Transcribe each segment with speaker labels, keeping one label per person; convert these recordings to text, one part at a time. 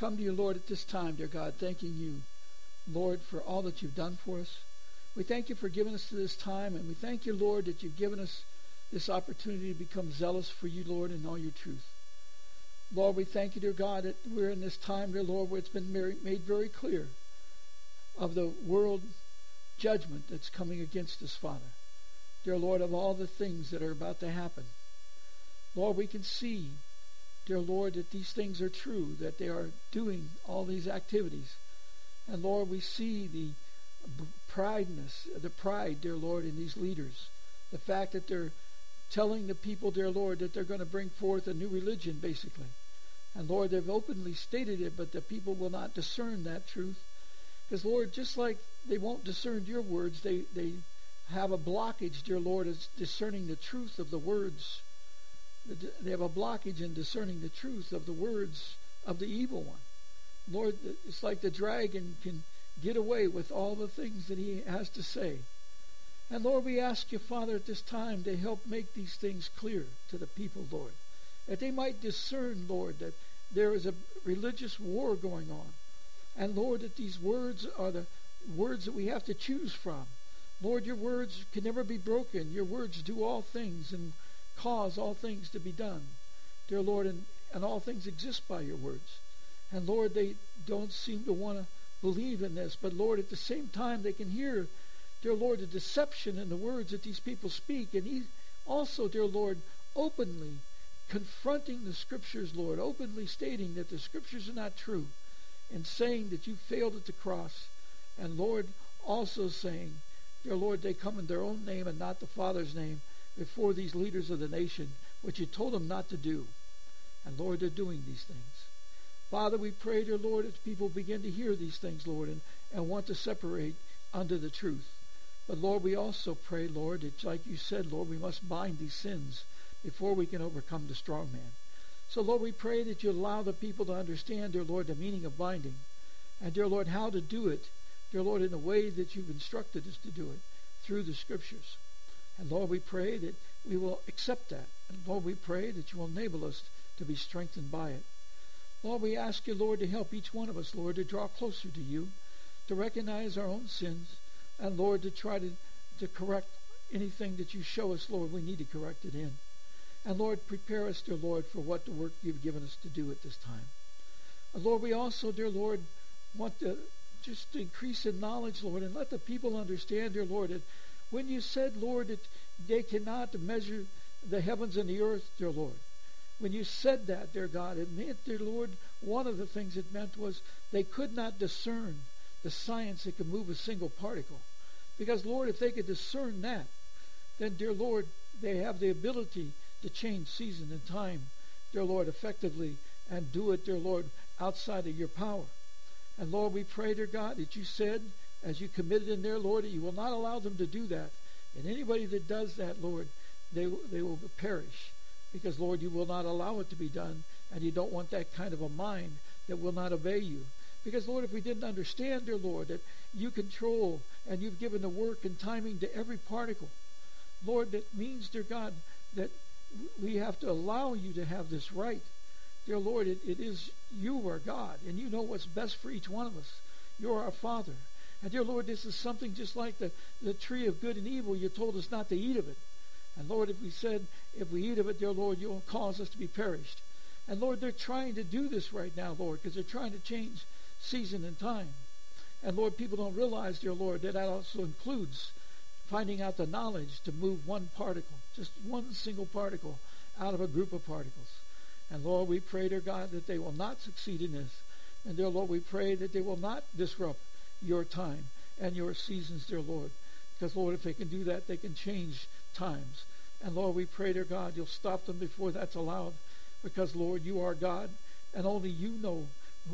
Speaker 1: come to you, Lord, at this time, dear God, thanking you, Lord, for all that you've done for us. We thank you for giving us to this time, and we thank you, Lord, that you've given us this opportunity to become zealous for you, Lord, in all your truth. Lord, we thank you, dear God, that we're in this time, dear Lord, where it's been made very clear of the world judgment that's coming against us, Father. Dear Lord, of all the things that are about to happen. Lord, we can see, dear Lord, that these things are true, that they are doing all these activities. And Lord, we see the prideness, the pride, dear Lord, in these leaders. The fact that they're telling the people, dear Lord, that they're going to bring forth a new religion, basically. And Lord, they've openly stated it, but the people will not discern that truth. Because, Lord, just like they won't discern your words, they, they have a blockage, dear Lord, as discerning the truth of the words. They have a blockage in discerning the truth of the words of the evil one. Lord, it's like the dragon can get away with all the things that he has to say. And Lord, we ask you, Father, at this time to help make these things clear to the people, Lord. That they might discern, Lord, that there is a religious war going on. And Lord, that these words are the words that we have to choose from. Lord, your words can never be broken. Your words do all things and cause all things to be done. Dear Lord, and, and all things exist by your words. And Lord, they don't seem to want to believe in this. But Lord, at the same time, they can hear, dear Lord, the deception in the words that these people speak. And he also, dear Lord, openly confronting the scriptures, Lord, openly stating that the scriptures are not true, and saying that you failed at the cross. And Lord, also saying, dear Lord, they come in their own name and not the Father's name before these leaders of the nation, which you told them not to do. And Lord, they're doing these things. Father, we pray, dear Lord, as people begin to hear these things, Lord, and, and want to separate under the truth. But Lord, we also pray, Lord, that like you said, Lord, we must bind these sins before we can overcome the strong man. So, Lord, we pray that you allow the people to understand, dear Lord, the meaning of binding. And, dear Lord, how to do it, dear Lord, in the way that you've instructed us to do it through the scriptures. And, Lord, we pray that we will accept that. And, Lord, we pray that you will enable us to be strengthened by it. Lord, we ask you, Lord, to help each one of us, Lord, to draw closer to you, to recognize our own sins, and, Lord, to try to, to correct anything that you show us, Lord, we need to correct it in. And, Lord, prepare us, dear Lord, for what the work you've given us to do at this time. And, Lord, we also, dear Lord, want to just increase in knowledge, Lord, and let the people understand, dear Lord, that when you said, Lord, that they cannot measure the heavens and the earth, dear Lord, when you said that, dear God, it meant, dear Lord, one of the things it meant was they could not discern the science that could move a single particle. Because, Lord, if they could discern that, then, dear Lord, they have the ability to change season and time, dear Lord, effectively and do it, dear Lord, outside of your power. And Lord, we pray, dear God, that you said, as you committed in there, Lord, you will not allow them to do that. And anybody that does that, Lord, they, they will perish because, Lord, you will not allow it to be done, and you don't want that kind of a mind that will not obey you. Because, Lord, if we didn't understand, dear Lord, that you control and you've given the work and timing to every particle, Lord, that means, dear God, that we have to allow you to have this right. Dear Lord, it, it is you are God, and you know what's best for each one of us. You're our Father. And dear Lord, this is something just like the, the tree of good and evil. You told us not to eat of it. And Lord, if we said, if we eat of it, dear Lord, you will cause us to be perished. And Lord, they're trying to do this right now, Lord, because they're trying to change season and time. And Lord, people don't realize, dear Lord, that that also includes finding out the knowledge to move one particle, just one single particle, out of a group of particles. And Lord, we pray, dear God, that they will not succeed in this. And dear Lord, we pray that they will not disrupt your time and your seasons, dear Lord. Because, Lord, if they can do that, they can change times. And Lord, we pray, dear God, you'll stop them before that's allowed. because, Lord, you are God, and only you know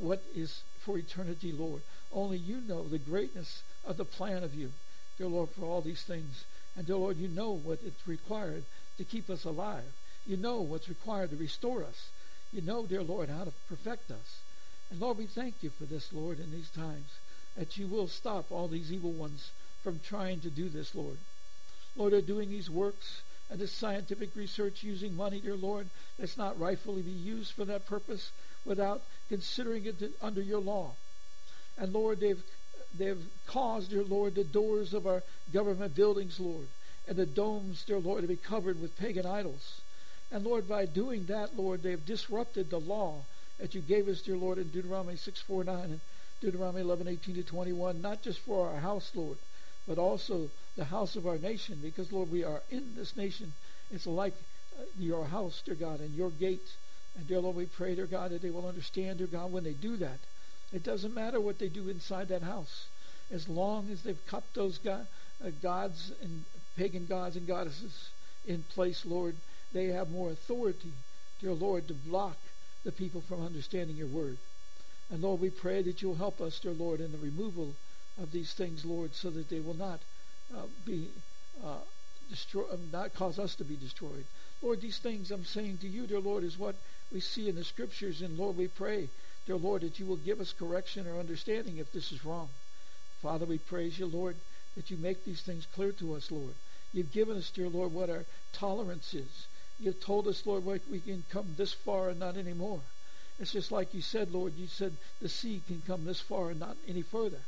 Speaker 1: what is for eternity, Lord. Only you know the greatness of the plan of you, dear Lord, for all these things. And, dear Lord, you know what it's required to keep us alive. You know what's required to restore us. You know, dear Lord, how to perfect us. And, Lord, we thank you for this, Lord, in these times, that you will stop all these evil ones from trying to do this, Lord. Lord, they're doing these works and this scientific research using money, dear Lord, that's not rightfully be used for that purpose without considering it under your law. And Lord, they've they've caused, dear Lord, the doors of our government buildings, Lord, and the domes, dear Lord, to be covered with pagan idols. And Lord, by doing that, Lord, they've disrupted the law that you gave us, dear Lord, in Deuteronomy 649 and Deuteronomy 11, 18 to 21, not just for our house, Lord, but also the house of our nation, because, Lord, we are in this nation. It's like uh, your house, dear God, and your gate. And, dear Lord, we pray, dear God, that they will understand, dear God, when they do that. It doesn't matter what they do inside that house. As long as they've kept those uh, gods and pagan gods and goddesses in place, Lord, they have more authority, dear Lord, to block the people from understanding your word. And Lord, we pray that you'll help us, dear Lord, in the removal of these things, Lord, so that they will not uh, be uh, um, not cause us to be destroyed. Lord, these things I'm saying to you, dear Lord, is what we see in the scriptures, and Lord, we pray, dear Lord, that you will give us correction or understanding if this is wrong. Father, we praise you, Lord, that you make these things clear to us, Lord. You've given us, dear Lord, what our tolerance is. You've told us, Lord, we can come this far and not anymore. It's just like you said, Lord. You said the sea can come this far and not any further.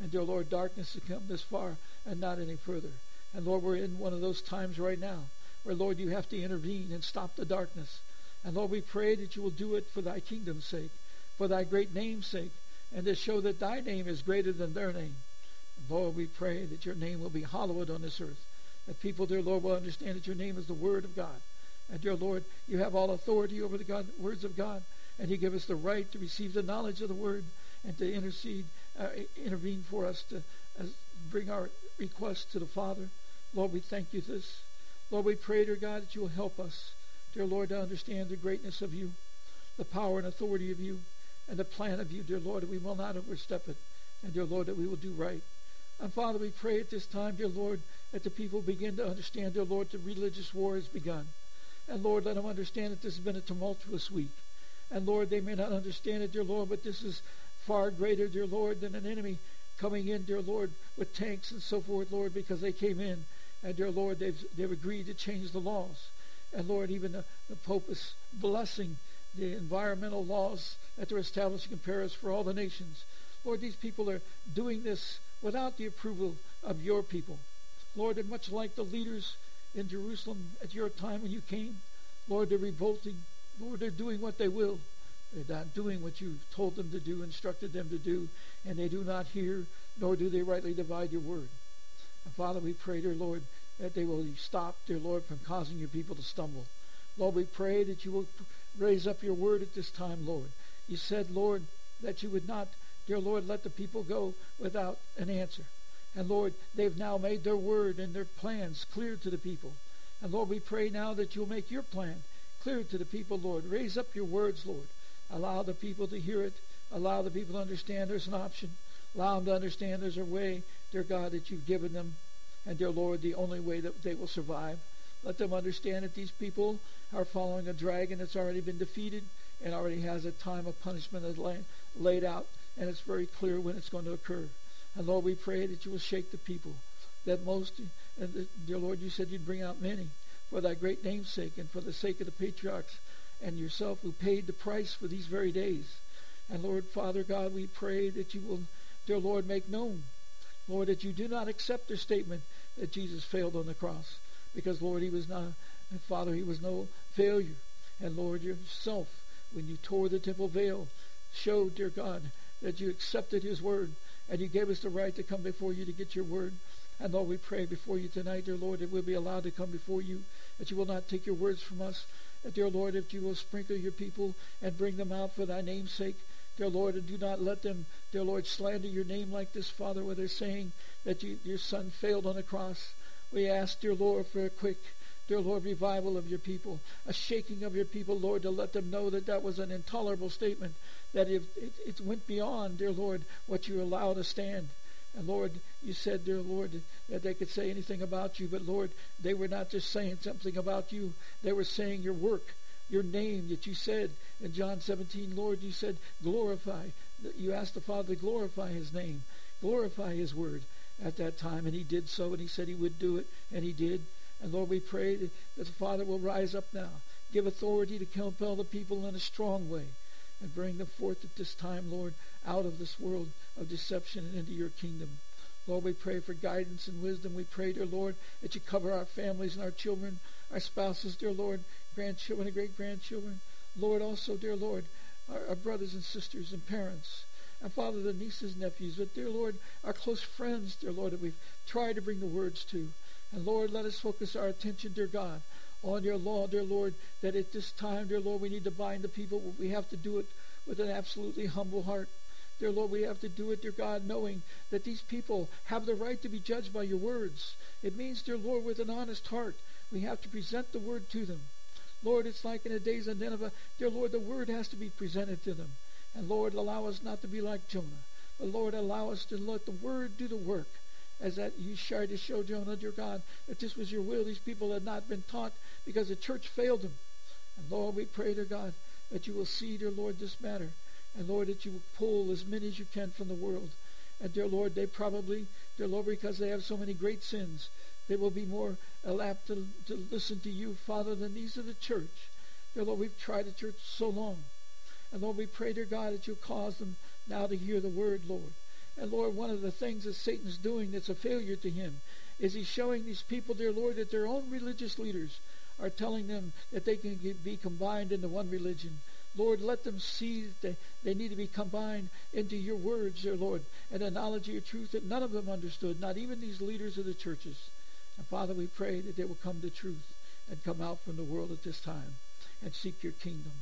Speaker 1: And dear Lord, darkness can come this far and not any further. And Lord, we're in one of those times right now where, Lord, you have to intervene and stop the darkness. And Lord, we pray that you will do it for thy kingdom's sake, for thy great name's sake, and to show that thy name is greater than their name. And Lord, we pray that your name will be hallowed on this earth. That people, dear Lord, will understand that your name is the Word of God. And dear Lord, you have all authority over the God, words of God, and He give us the right to receive the knowledge of the Word and to intercede, uh, intervene for us to uh, bring our requests to the Father. Lord, we thank you this. Lord, we pray, dear God, that you will help us, dear Lord, to understand the greatness of you, the power and authority of you, and the plan of you, dear Lord, that we will not overstep it, and dear Lord, that we will do right. And Father, we pray at this time, dear Lord, that the people begin to understand, dear Lord, the religious war has begun. And Lord, let them understand that this has been a tumultuous week. And Lord, they may not understand it, dear Lord, but this is far greater, dear Lord, than an enemy coming in, dear Lord, with tanks and so forth, Lord, because they came in. And, dear Lord, they've, they've agreed to change the laws. And, Lord, even the, the Pope is blessing the environmental laws that they're establishing in Paris for all the nations. Lord, these people are doing this without the approval of your people. Lord, and much like the leaders in Jerusalem at your time when you came, Lord, they're revolting. Lord, they're doing what they will. They're not doing what you told them to do, instructed them to do, and they do not hear, nor do they rightly divide your word. And Father, we pray, dear Lord, that they will stop, dear Lord, from causing your people to stumble. Lord, we pray that you will raise up your word at this time, Lord. You said, Lord, that you would not, dear Lord, let the people go without an answer. And Lord, they've now made their word and their plans clear to the people. And Lord, we pray now that you'll make your plan clear to the people, Lord. Raise up your words, Lord. Allow the people to hear it. Allow the people to understand there's an option. Allow them to understand there's a way, dear God, that you've given them. And, dear Lord, the only way that they will survive. Let them understand that these people are following a dragon that's already been defeated and already has a time of punishment laid out. And it's very clear when it's going to occur. And Lord, we pray that you will shake the people. That most, and dear Lord, you said you'd bring out many for thy great name's sake and for the sake of the patriarchs and yourself who paid the price for these very days. And Lord, Father God, we pray that you will, dear Lord, make known, Lord, that you do not accept their statement that Jesus failed on the cross. Because, Lord, he was not, Father, he was no failure. And Lord, yourself, when you tore the temple veil, showed, dear God, that you accepted his word and you gave us the right to come before you to get your word. And Lord, we pray before you tonight, dear Lord, that we'll be allowed to come before you, that you will not take your words from us, dear Lord, if you will sprinkle your people and bring them out for thy name's sake, dear Lord, and do not let them, dear Lord, slander your name like this, Father, where they're saying that you, your son failed on the cross. We ask, dear Lord, for a quick, dear Lord, revival of your people, a shaking of your people, Lord, to let them know that that was an intolerable statement, that if it, it went beyond, dear Lord, what you allow to stand. And Lord, you said, dear Lord, that they could say anything about you, but Lord, they were not just saying something about you, they were saying your work, your name that you said in John 17, Lord, you said, glorify. You asked the Father to glorify his name, glorify his word at that time, and he did so, and he said he would do it, and he did. And Lord, we pray that the Father will rise up now, give authority to compel the people in a strong way, and bring them forth at this time, Lord, out of this world of deception and into your kingdom. Lord, we pray for guidance and wisdom. We pray, dear Lord, that you cover our families and our children, our spouses, dear Lord, grandchildren and great grandchildren. Lord, also, dear Lord, our, our brothers and sisters and parents. And Father, the nieces, nephews, but dear Lord, our close friends, dear Lord, that we've tried to bring the words to. And Lord, let us focus our attention, dear God, on your law, dear Lord, that at this time, dear Lord, we need to bind the people. We have to do it with an absolutely humble heart. Dear Lord, we have to do it, dear God, knowing that these people have the right to be judged by your words. It means, dear Lord, with an honest heart, we have to present the word to them. Lord, it's like in the days of Nineveh. Dear Lord, the word has to be presented to them. And Lord, allow us not to be like Jonah. But Lord, allow us to let the word do the work. As that you tried to show Jonah, dear God, that this was your will. These people had not been taught because the church failed them. And Lord, we pray, to God, that you will see, dear Lord, this matter. And Lord, that you will pull as many as you can from the world. And dear Lord, they probably, dear Lord, because they have so many great sins, they will be more apt to, to listen to you, Father, than these of the church. Dear Lord, we've tried the church so long. And Lord, we pray, dear God, that you'll cause them now to hear the word, Lord. And Lord, one of the things that Satan's doing that's a failure to him is he's showing these people, dear Lord, that their own religious leaders are telling them that they can be combined into one religion. Lord, let them see that they, need to be combined into your words, dear Lord, and the knowledge of your truth that none of them understood, not even these leaders of the churches. And Father, we pray that they will come to truth and come out from the world at this time and seek your kingdom.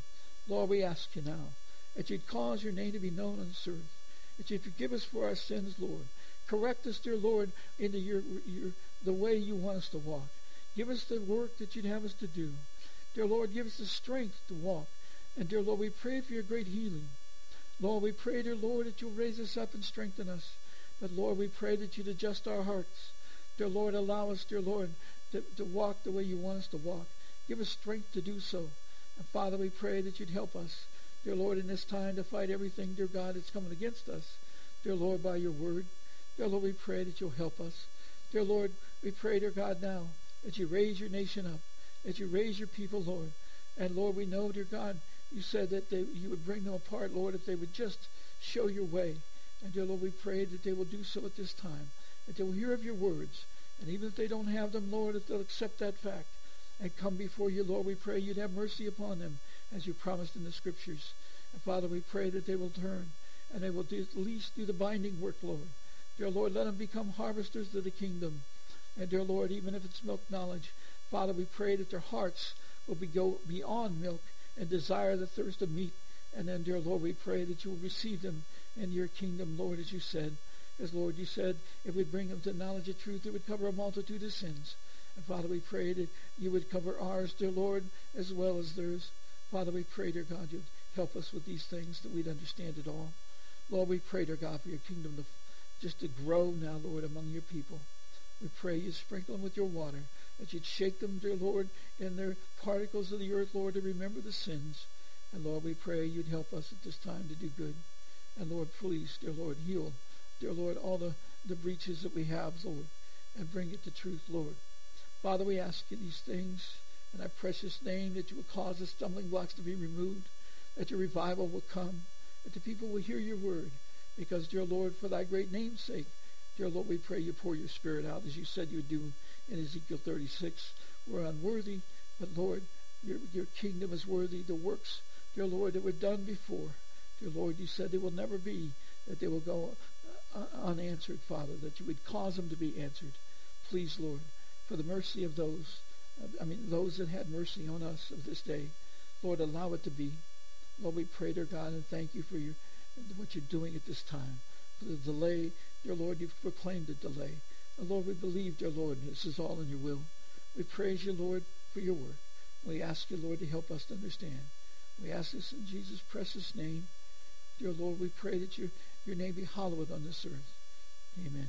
Speaker 1: Lord, we ask you now that you'd cause your name to be known on this earth, that you'd forgive us for our sins, Lord. Correct us, dear Lord, into your, your the way you want us to walk. Give us the work that you'd have us to do. Dear Lord, give us the strength to walk. And dear Lord, we pray for your great healing. Lord, we pray, dear Lord, that you'll raise us up and strengthen us. But Lord, we pray that you'd adjust our hearts. Dear Lord, allow us, dear Lord, to, to walk the way you want us to walk. Give us strength to do so. And Father, we pray that you'd help us, dear Lord, in this time to fight everything, dear God, that's coming against us. Dear Lord, by your word. Dear Lord, we pray that you'll help us. Dear Lord, we pray, dear God, now that you raise your nation up, that you raise your people, Lord. And Lord, we know, dear God, you said that they, you would bring them apart, Lord, if they would just show your way. And dear Lord, we pray that they will do so at this time that they will hear of your words. And even if they don't have them, Lord, if they'll accept that fact and come before you, Lord, we pray you'd have mercy upon them as you promised in the scriptures. And Father, we pray that they will turn and they will do, at least do the binding work, Lord. Dear Lord, let them become harvesters of the kingdom. And dear Lord, even if it's milk knowledge, Father, we pray that their hearts will be go beyond milk and desire the thirst of meat. And then, dear Lord, we pray that you will receive them in your kingdom, Lord, as you said. As Lord, you said, if we bring them to knowledge of truth, it would cover a multitude of sins. And Father, we pray that you would cover ours, dear Lord, as well as theirs. Father, we pray, dear God, you'd help us with these things that we'd understand it all. Lord, we pray, dear God, for your kingdom to just to grow now, Lord, among your people. We pray you sprinkle them with your water, that you'd shake them, dear Lord, in their particles of the earth, Lord, to remember the sins. And Lord, we pray you'd help us at this time to do good. And Lord, please, dear Lord, heal dear Lord, all the, the breaches that we have, Lord, and bring it to truth, Lord. Father, we ask you these things in thy precious name that you will cause the stumbling blocks to be removed, that your revival will come, that the people will hear your word. Because, dear Lord, for thy great name's sake, dear Lord, we pray you pour your spirit out as you said you would do in Ezekiel 36. We're unworthy, but Lord, your, your kingdom is worthy. The works, dear Lord, that were done before, dear Lord, you said they will never be, that they will go uh, unanswered, Father, that you would cause them to be answered. Please, Lord, for the mercy of those, I mean, those that had mercy on us of this day, Lord, allow it to be. Lord, we pray, dear God, and thank you for your what you're doing at this time. For the delay, dear Lord, you've proclaimed a delay. And Lord, we believe, dear Lord, this is all in your will. We praise you, Lord, for your work. We ask you, Lord, to help us to understand. We ask this in Jesus' precious name. Dear Lord, we pray that your, your name be hallowed on this earth. Amen.